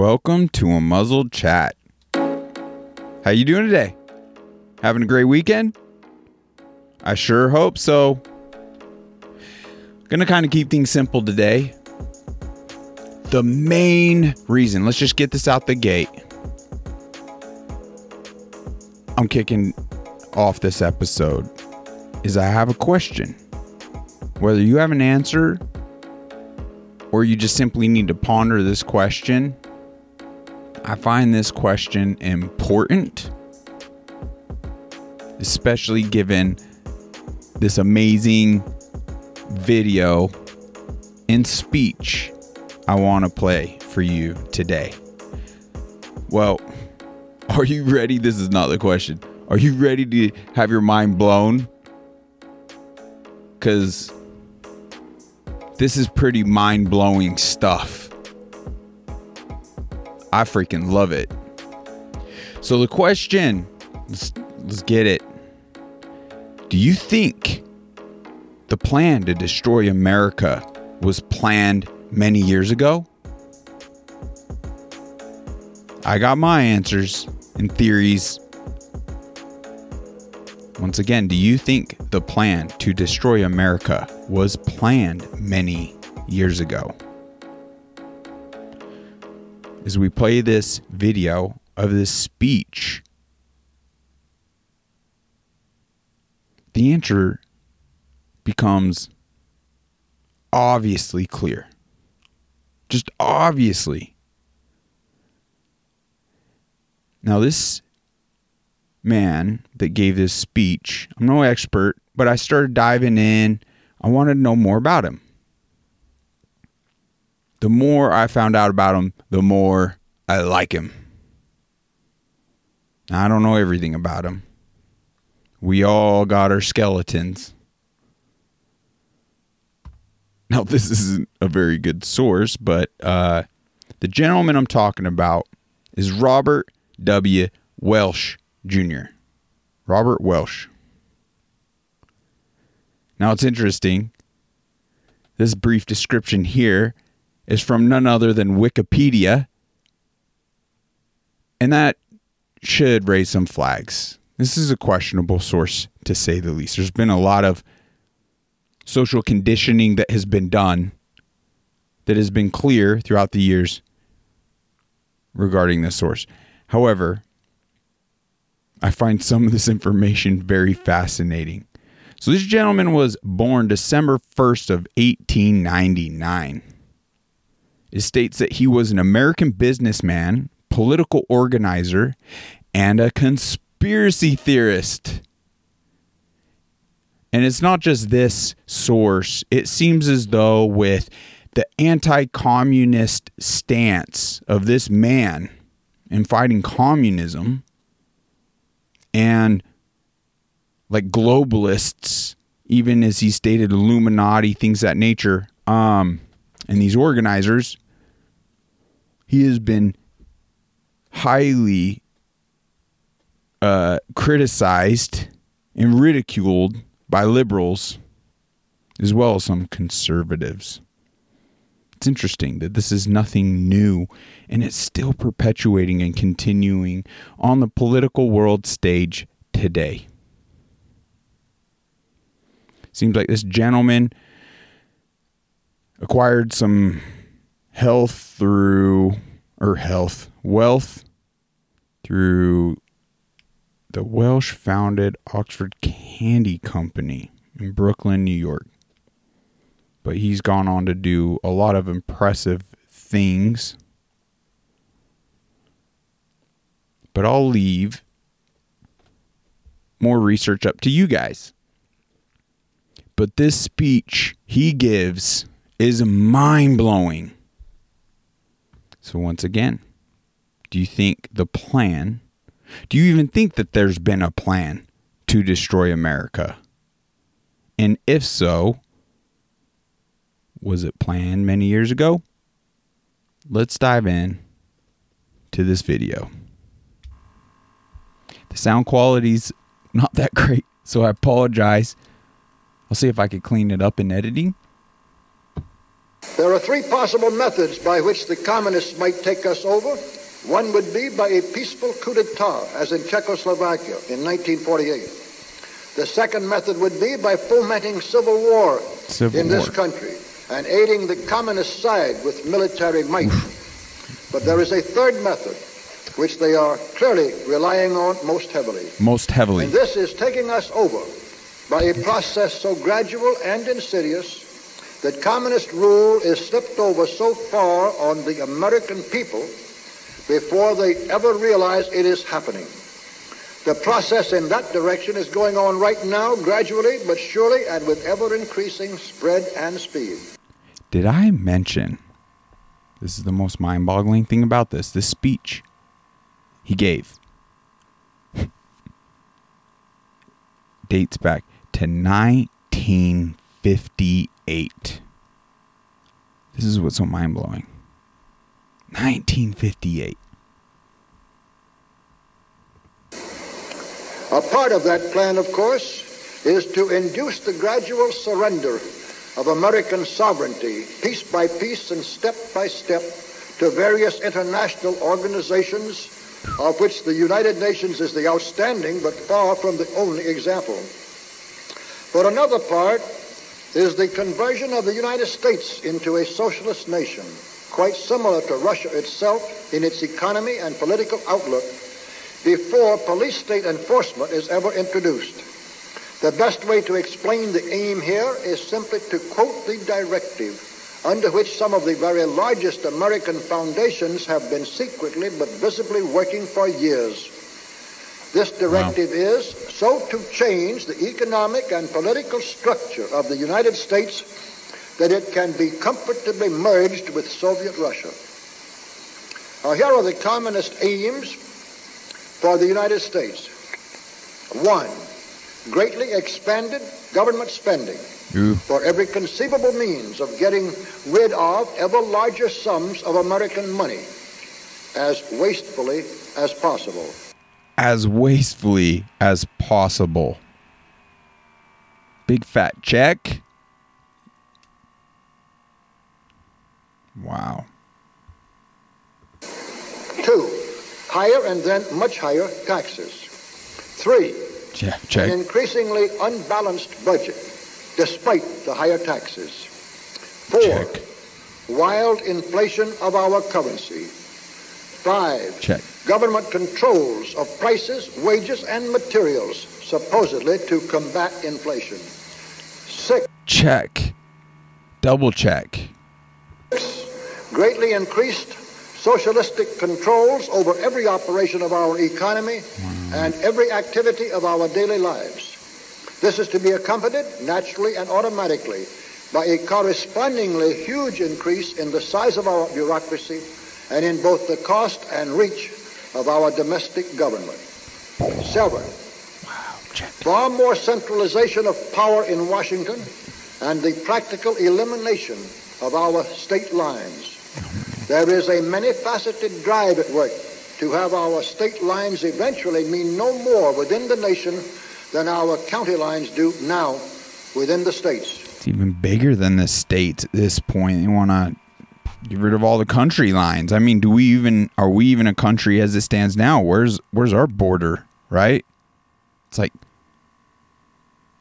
Welcome to Unmuzzled Chat. How you doing today? Having a great weekend? I sure hope so. Gonna kind of keep things simple today. The main reason, let's just get this out the gate. I'm kicking off this episode is I have a question. Whether you have an answer or you just simply need to ponder this question, I find this question important, especially given this amazing video and speech I want to play for you today. Well, are you ready? This is not the question. Are you ready to have your mind blown? Because this is pretty mind blowing stuff. I freaking love it. So, the question let's, let's get it. Do you think the plan to destroy America was planned many years ago? I got my answers and theories. Once again, do you think the plan to destroy America was planned many years ago? As we play this video of this speech, the answer becomes obviously clear. Just obviously. Now, this man that gave this speech, I'm no expert, but I started diving in. I wanted to know more about him. The more I found out about him, the more I like him. I don't know everything about him. We all got our skeletons. Now, this isn't a very good source, but uh, the gentleman I'm talking about is Robert W. Welch Jr. Robert Welch. Now, it's interesting. This brief description here is from none other than Wikipedia. And that should raise some flags. This is a questionable source, to say the least. There's been a lot of social conditioning that has been done that has been clear throughout the years regarding this source. However, I find some of this information very fascinating. So, this gentleman was born December 1st of 1899. It states that he was an American businessman, political organizer, and a conspiracy theorist. And it's not just this source. It seems as though, with the anti communist stance of this man in fighting communism and like globalists, even as he stated, Illuminati, things that nature, um, and these organizers, he has been highly uh, criticized and ridiculed by liberals as well as some conservatives. It's interesting that this is nothing new and it's still perpetuating and continuing on the political world stage today. Seems like this gentleman acquired some health through or health wealth through the Welch founded Oxford Candy Company in Brooklyn, New York. But he's gone on to do a lot of impressive things. But I'll leave more research up to you guys. But this speech he gives is mind blowing. So, once again, do you think the plan, do you even think that there's been a plan to destroy America? And if so, was it planned many years ago? Let's dive in to this video. The sound quality's not that great, so I apologize. I'll see if I can clean it up in editing. There are three possible methods by which the communists might take us over. One would be by a peaceful coup d'etat, as in Czechoslovakia in 1948. The second method would be by fomenting civil war Civil in this country and aiding the communist side with military might. but there is a third method, which they are clearly relying on most heavily. Most heavily. And this is taking us over by a process so gradual and insidious that communist rule is slipped over so far on the American people before they ever realize it is happening. The process in that direction is going on right now, gradually but surely, and with ever increasing spread and speed. Did I mention? This is the most mind boggling thing about this this speech he gave dates back to 1958. This is what's so mind blowing. 1958. A part of that plan, of course, is to induce the gradual surrender of American sovereignty, piece by piece and step by step, to various international organizations, of which the United Nations is the outstanding but far from the only example. But another part is the conversion of the United States into a socialist nation, quite similar to Russia itself in its economy and political outlook, before police state enforcement is ever introduced. The best way to explain the aim here is simply to quote the directive under which some of the very largest American foundations have been secretly but visibly working for years. This directive is so to change the economic and political structure of the United States that it can be comfortably merged with Soviet Russia. Now, here are the communist aims for the United States. One, greatly expanded government spending Ooh. for every conceivable means of getting rid of ever larger sums of American money as wastefully as possible. As wastefully as possible. Big fat check. Wow. Two, higher and then much higher taxes. Three, Check. an increasingly unbalanced budget despite the higher taxes. Four, Check. wild inflation of our currency. Five, Check. government controls of prices, wages, and materials, supposedly to combat inflation. Six, Check. Double check. greatly increased socialistic controls over every operation of our economy and every activity of our daily lives. This is to be accompanied naturally and automatically by a correspondingly huge increase in the size of our bureaucracy and in both the cost and reach of our domestic government. Seven, far more centralization of power in Washington and the practical elimination of our state lines. There is a many-faceted drive at work to have our state lines eventually mean no more within the nation than our county lines do now within the states. It's even bigger than the states at this point. They want to get rid of all the country lines. I mean, do we even are we even a country as it stands now? Where's where's our border, right? It's like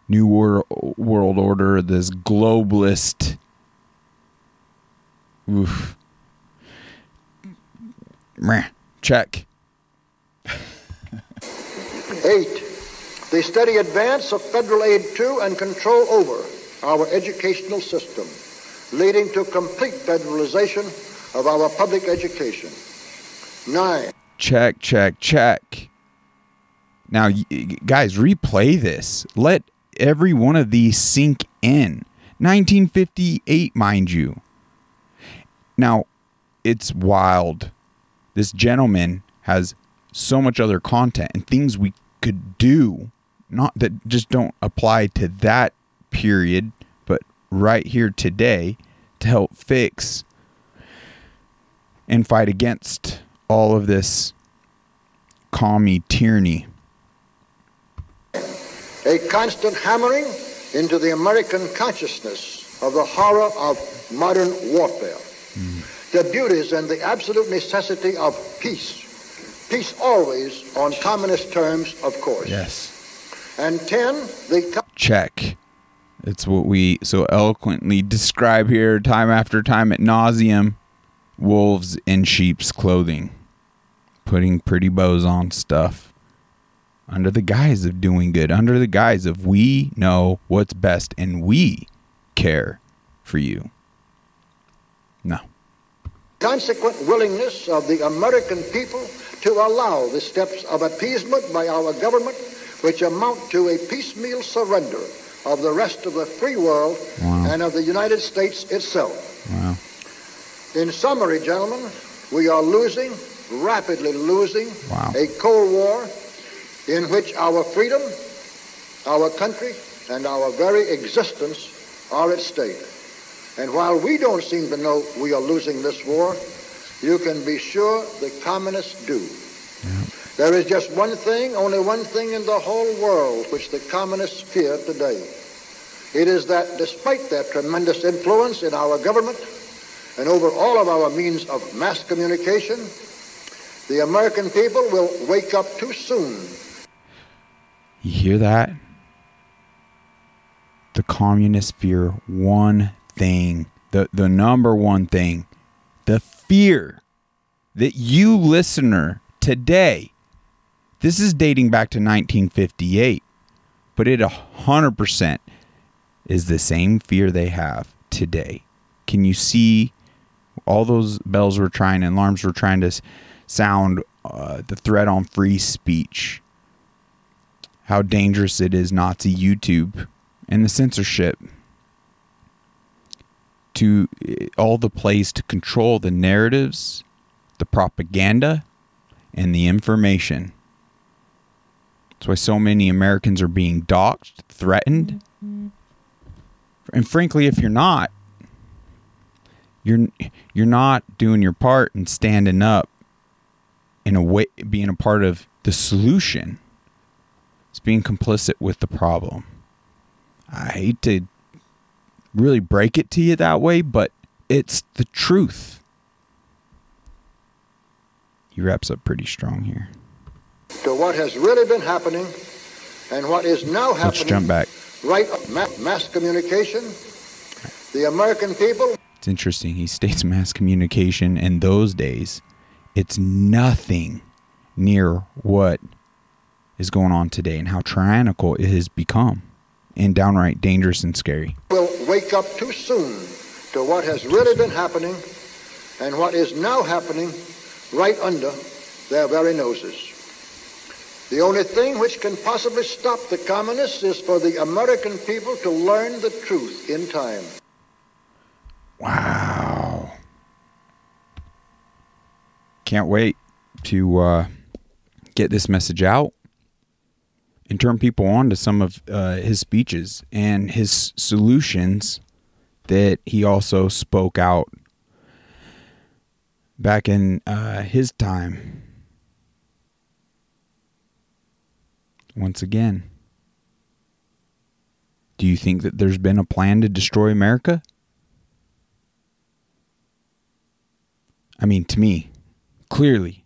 new wor- world order, this globalist. Oof. Check. Eight, the steady advance of federal aid to and control over our educational system, leading to complete federalization of our public education. Nine, check, check, check. Now, guys, replay this. Let every one of these sink in. 1958, mind you. Now, it's wild. This gentleman has so much other content and things we could do, not that just don't apply to that period, right here today to help fix and fight against all of this commie tyranny. a constant hammering into the American consciousness of the horror of modern warfare, mm. the beauties and the absolute necessity of peace. Peace always on communist terms, of course. Yes. And 10, the co- Check. It's what we so eloquently describe here, time after time at nauseum. Wolves in sheep's clothing, putting pretty bows on stuff, under the guise of doing good, under the guise of we know what's best and we care for you. No. consequent willingness of the American people to allow the steps of appeasement by our government, which amount to a piecemeal surrender of the rest of the free world Wow. and of the United States itself. Wow. In summary, gentlemen, we are losing, rapidly losing, Wow. a Cold War in which our freedom, our country, and our very existence are at stake. And while we don't seem to know we are losing this war, you can be sure the communists do. There is just one thing, only one thing in the whole world which the communists fear today. It is that despite their tremendous influence in our government and over all of our means of mass communication, the American people will wake up too soon You hear that? The communists fear one thing, the, the number one thing, the fear that you, listener, today, this is dating back to 1958, but it 100% is the same fear they have today. Can you see all those bells were trying and alarms were trying to sound uh, the threat on free speech? how dangerous it is Nazi YouTube and the censorship to eh, all the plays to control the narratives, the propaganda, and the information. That's why so many Americans are being doxxed, threatened. Mm-hmm. And frankly, if you're not, you're you're not doing your part and standing up in a way being a part of the solution. It's being complicit with the problem. I hate to really break it to you that way, but it's the truth. He wraps up pretty strong here. To what has really been happening and what is now happening. Let's jump back. Right, ma- mass communication. The American people It's interesting. He states mass communication in those days, it's nothing near what is going on today and how tyrannical it has become and downright dangerous and scary. will wake up too soon to what has really been happening and what is now happening right under their very noses. The only thing which can possibly stop the communists is for the American people to learn the truth in time. Wow. Can't wait to uh, get this message out and turn people on to some of uh, his speeches and his solutions that he also spoke out back in uh, his time. Once again, do you think that there's been a plan to destroy America? I mean, to me, clearly,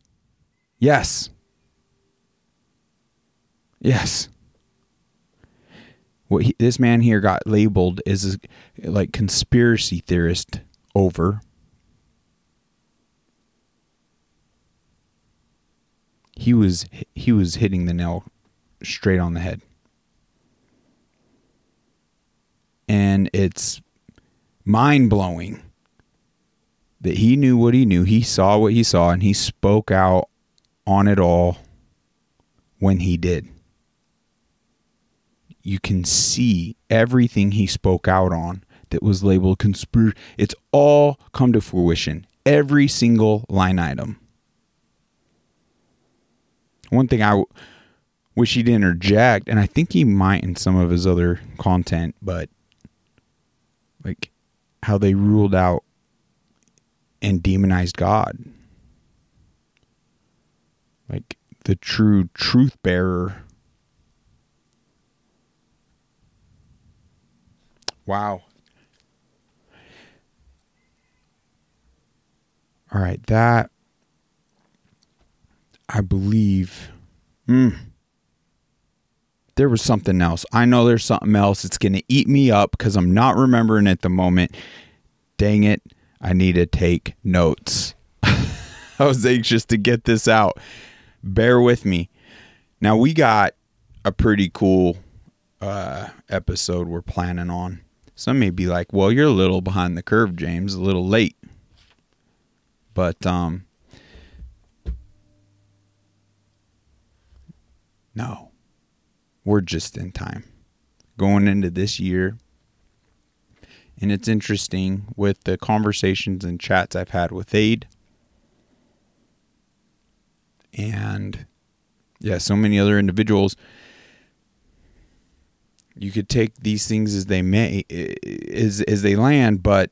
yes. Yes. What he, this man here got labeled as a, like conspiracy theorist over. He was he was hitting the nail straight on the head. And it's mind blowing that he knew what he knew, he saw what he saw, and he spoke out on it all when he did. You can see everything he spoke out on that was labeled conspiracy. It's all come to fruition. Every single line item. One thing I which he didn't interject, and I think he might in some of his other content, but like how they ruled out and demonized God. Like the true truth bearer. Wow. All right, that I believe. Mm there was something else. I know there's something else. It's going to eat me up because I'm not remembering at the moment. Dang it. I need to take notes. I was anxious to get this out. Bear with me. Now, we got a pretty cool uh, episode we're planning on. Some may be like, well, you're a little behind the curve, James, a little late. But, um, no we're just in time going into this year. And it's interesting with the conversations and chats I've had with Aid. And yeah, so many other individuals. You could take these things as they may as as they land, but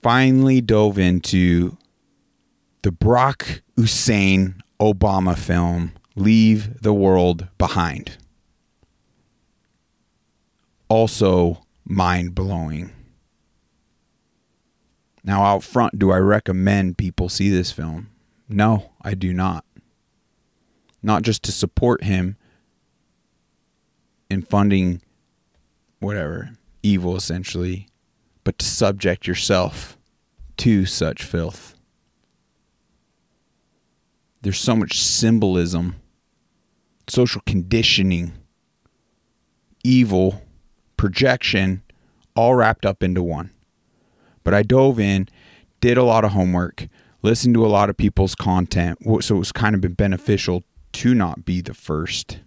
finally dove into the Barack Hussein Obama film leave the world behind. Also mind blowing. Now, out front, do I recommend people see this film? No, I do not. Not just to support him in funding whatever, evil essentially, but to subject yourself to such filth. There's so much symbolism social conditioning, evil, projection, all wrapped up into one. But I dove in, did a lot of homework, listened to a lot of people's content, so it was kind of been beneficial to not be the first.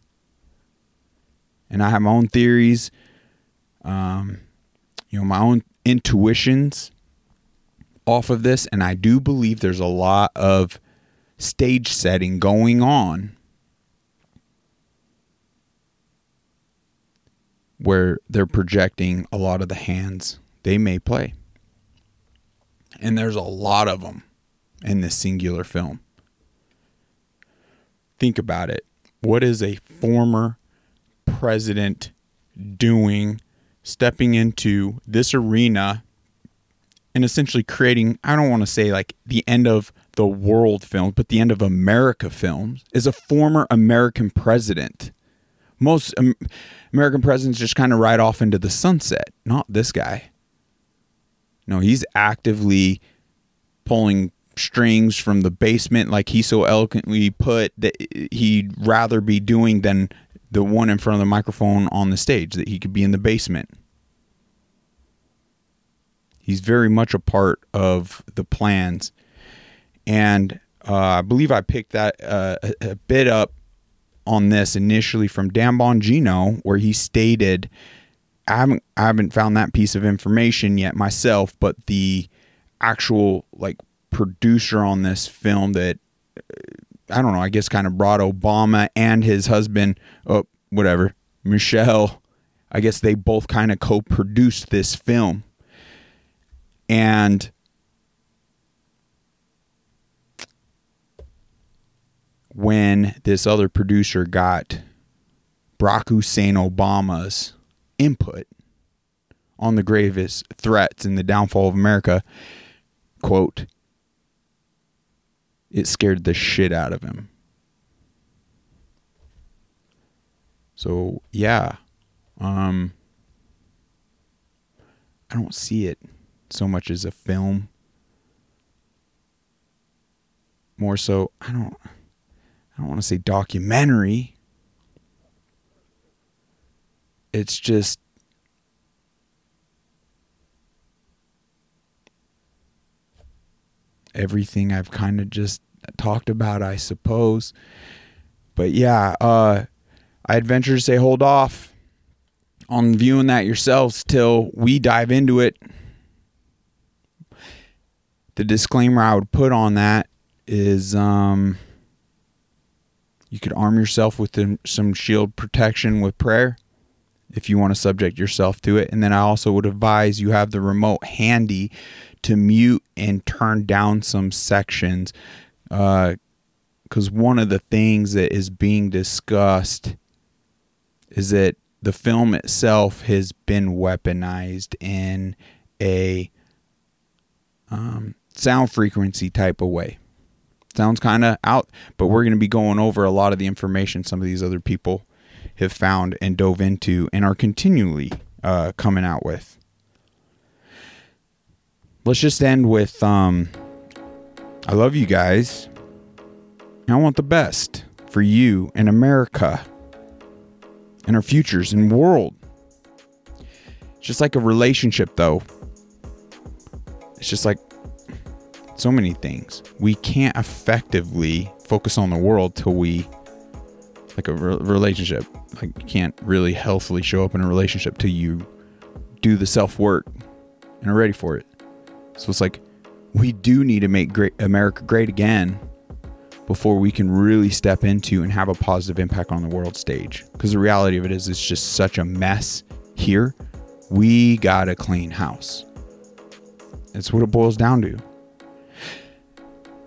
And I have my own theories, um, you know, my own intuitions off of this, and I do believe there's a lot of stage setting going on where they're projecting a lot of the hands they may play. And there's a lot of them in this singular film. Think about it. What is a former president doing, stepping into this arena and essentially creating, I don't want to say like the end of the world films, but the end of America films, is a former American president most American presidents just kind of ride off into the sunset. Not this guy. No, he's actively pulling strings from the basement, like he so eloquently put that he'd rather be doing than the one in front of the microphone on the stage, that he could be in the basement. He's very much a part of the plans. And uh, I believe I picked that uh, a bit up on this initially from Dan Bongino, where he stated, I haven't I haven't found that piece of information yet myself, but the actual like producer on this film that uh, I don't know, I guess kind of brought Obama and his husband, oh, whatever, Michelle. I guess they both kind of co-produced this film. And when this other producer got Barack Hussein Obama's input on the gravest threats in the downfall of America, quote, it scared the shit out of him. So, yeah. Um I don't see it so much as a film. More so, I don't I don't want to say documentary. It's just everything I've kind of just talked about, I suppose. But yeah, uh, I'd venture to say hold off on viewing that yourselves till we dive into it. The disclaimer I would put on that is um, you could arm yourself with some shield protection with prayer if you want to subject yourself to it. And then I also would advise you have the remote handy to mute and turn down some sections. Because uh, one of the things that is being discussed is that the film itself has been weaponized in a um, sound frequency type of way. Sounds kind of out, but we're going to be going over a lot of the information some of these other people have found and dove into and are continually uh, coming out with. Let's just end with um, I love you guys. I want the best for you and America and our futures and world. It's just like a relationship, though. It's just like so many things. We can't effectively focus on the world till we like a re- relationship. Like you can't really healthily show up in a relationship till you do the self work and are ready for it. So it's like we do need to make great America great again before we can really step into and have a positive impact on the world stage. Because the reality of it is, it's just such a mess here. We got to clean house. That's what it boils down to.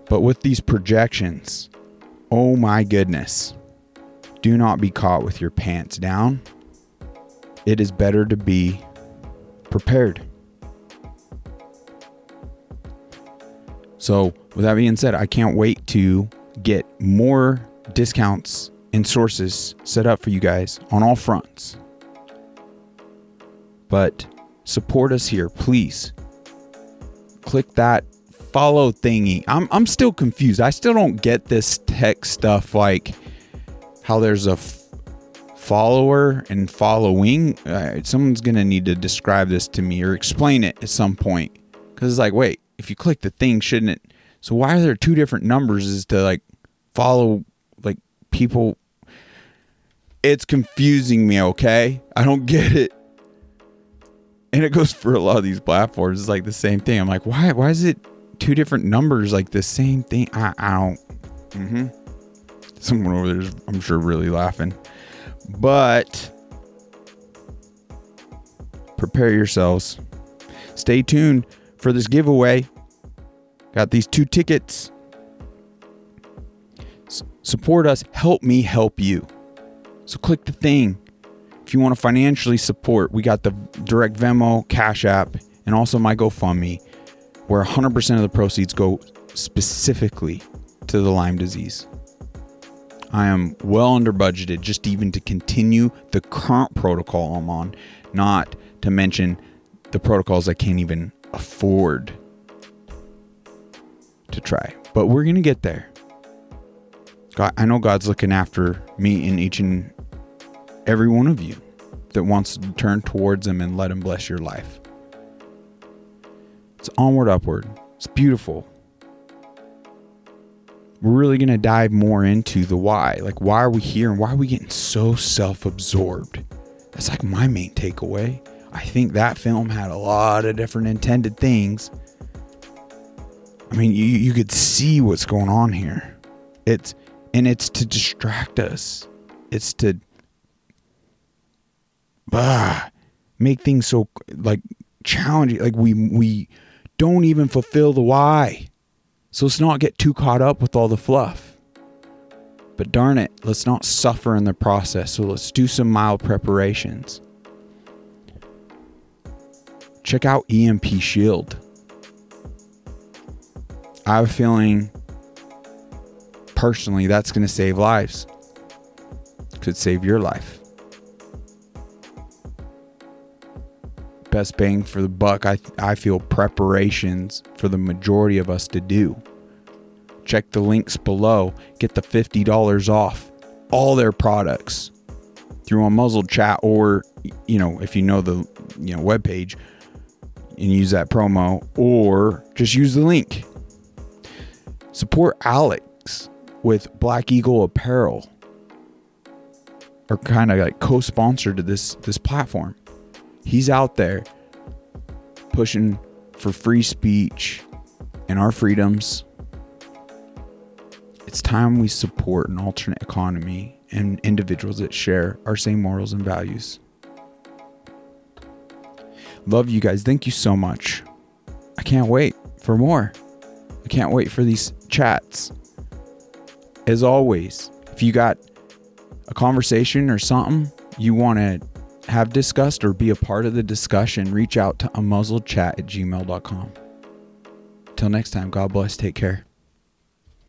But with these projections, oh my goodness, do not be caught with your pants down. It is better to be prepared. So, with that being said, I can't wait to get more discounts and sources set up for you guys on all fronts. But support us here, please. Click that follow thingy. I'm I'm still confused. I still don't get this tech stuff like how there's a f- follower and following. Uh, someone's gonna need to describe this to me or explain it at some point. Because it's like, wait, if you click the thing, shouldn't it? So why are there two different numbers? Is to like follow like people? It's confusing me. Okay, I don't get it. And it goes for a lot of these platforms. It's like the same thing. I'm like, why? Why is it two different numbers like the same thing? I, I don't. Mm-hmm. Someone over there is, I'm sure, really laughing. But prepare yourselves. Stay tuned for this giveaway. Got these two tickets. S- support us. Help me help you. So click the thing. If you want to financially support, we got the direct Venmo, Cash App, and also my GoFundMe, where 100% of the proceeds go specifically to the Lyme disease. I am well under budgeted just even to continue the current protocol I'm on, not to mention the protocols I can't even afford to try. But we're going to get there. God, I know God's looking after me and each and every one of you that wants to turn towards Him and let Him bless your life. It's onward, upward. It's beautiful. We're really going to dive more into the why. Like, why are we here and why are we getting so self absorbed? That's like my main takeaway. I think that film had a lot of different intended things. I mean, you, you could see what's going on here. It's and it's to distract us. It's to bah, make things so like challenging. Like we we don't even fulfill the why. So let's not get too caught up with all the fluff. But darn it, let's not suffer in the process. So let's do some mild preparations. Check out EMP Shield. I have a feeling personally that's going to save lives. Could save your life. Best bang for the buck, I, I feel preparations for the majority of us to do. Check the links below. Get the $50 off all their products through Unmuzzled Chat or, you know, if you know the, you know, webpage and use that promo or just use the link. Support Alex with Black Eagle Apparel. Are kind of like co-sponsored to this this platform. He's out there pushing for free speech and our freedoms. It's time we support an alternate economy and individuals that share our same morals and values. Love you guys. Thank you so much. I can't wait for more. I can't wait for these chats. As always, if you got a conversation or something you want to have discussed or be a part of the discussion, reach out to Unmuzzled Chat at gmail.com. Till next time, God bless. Take care.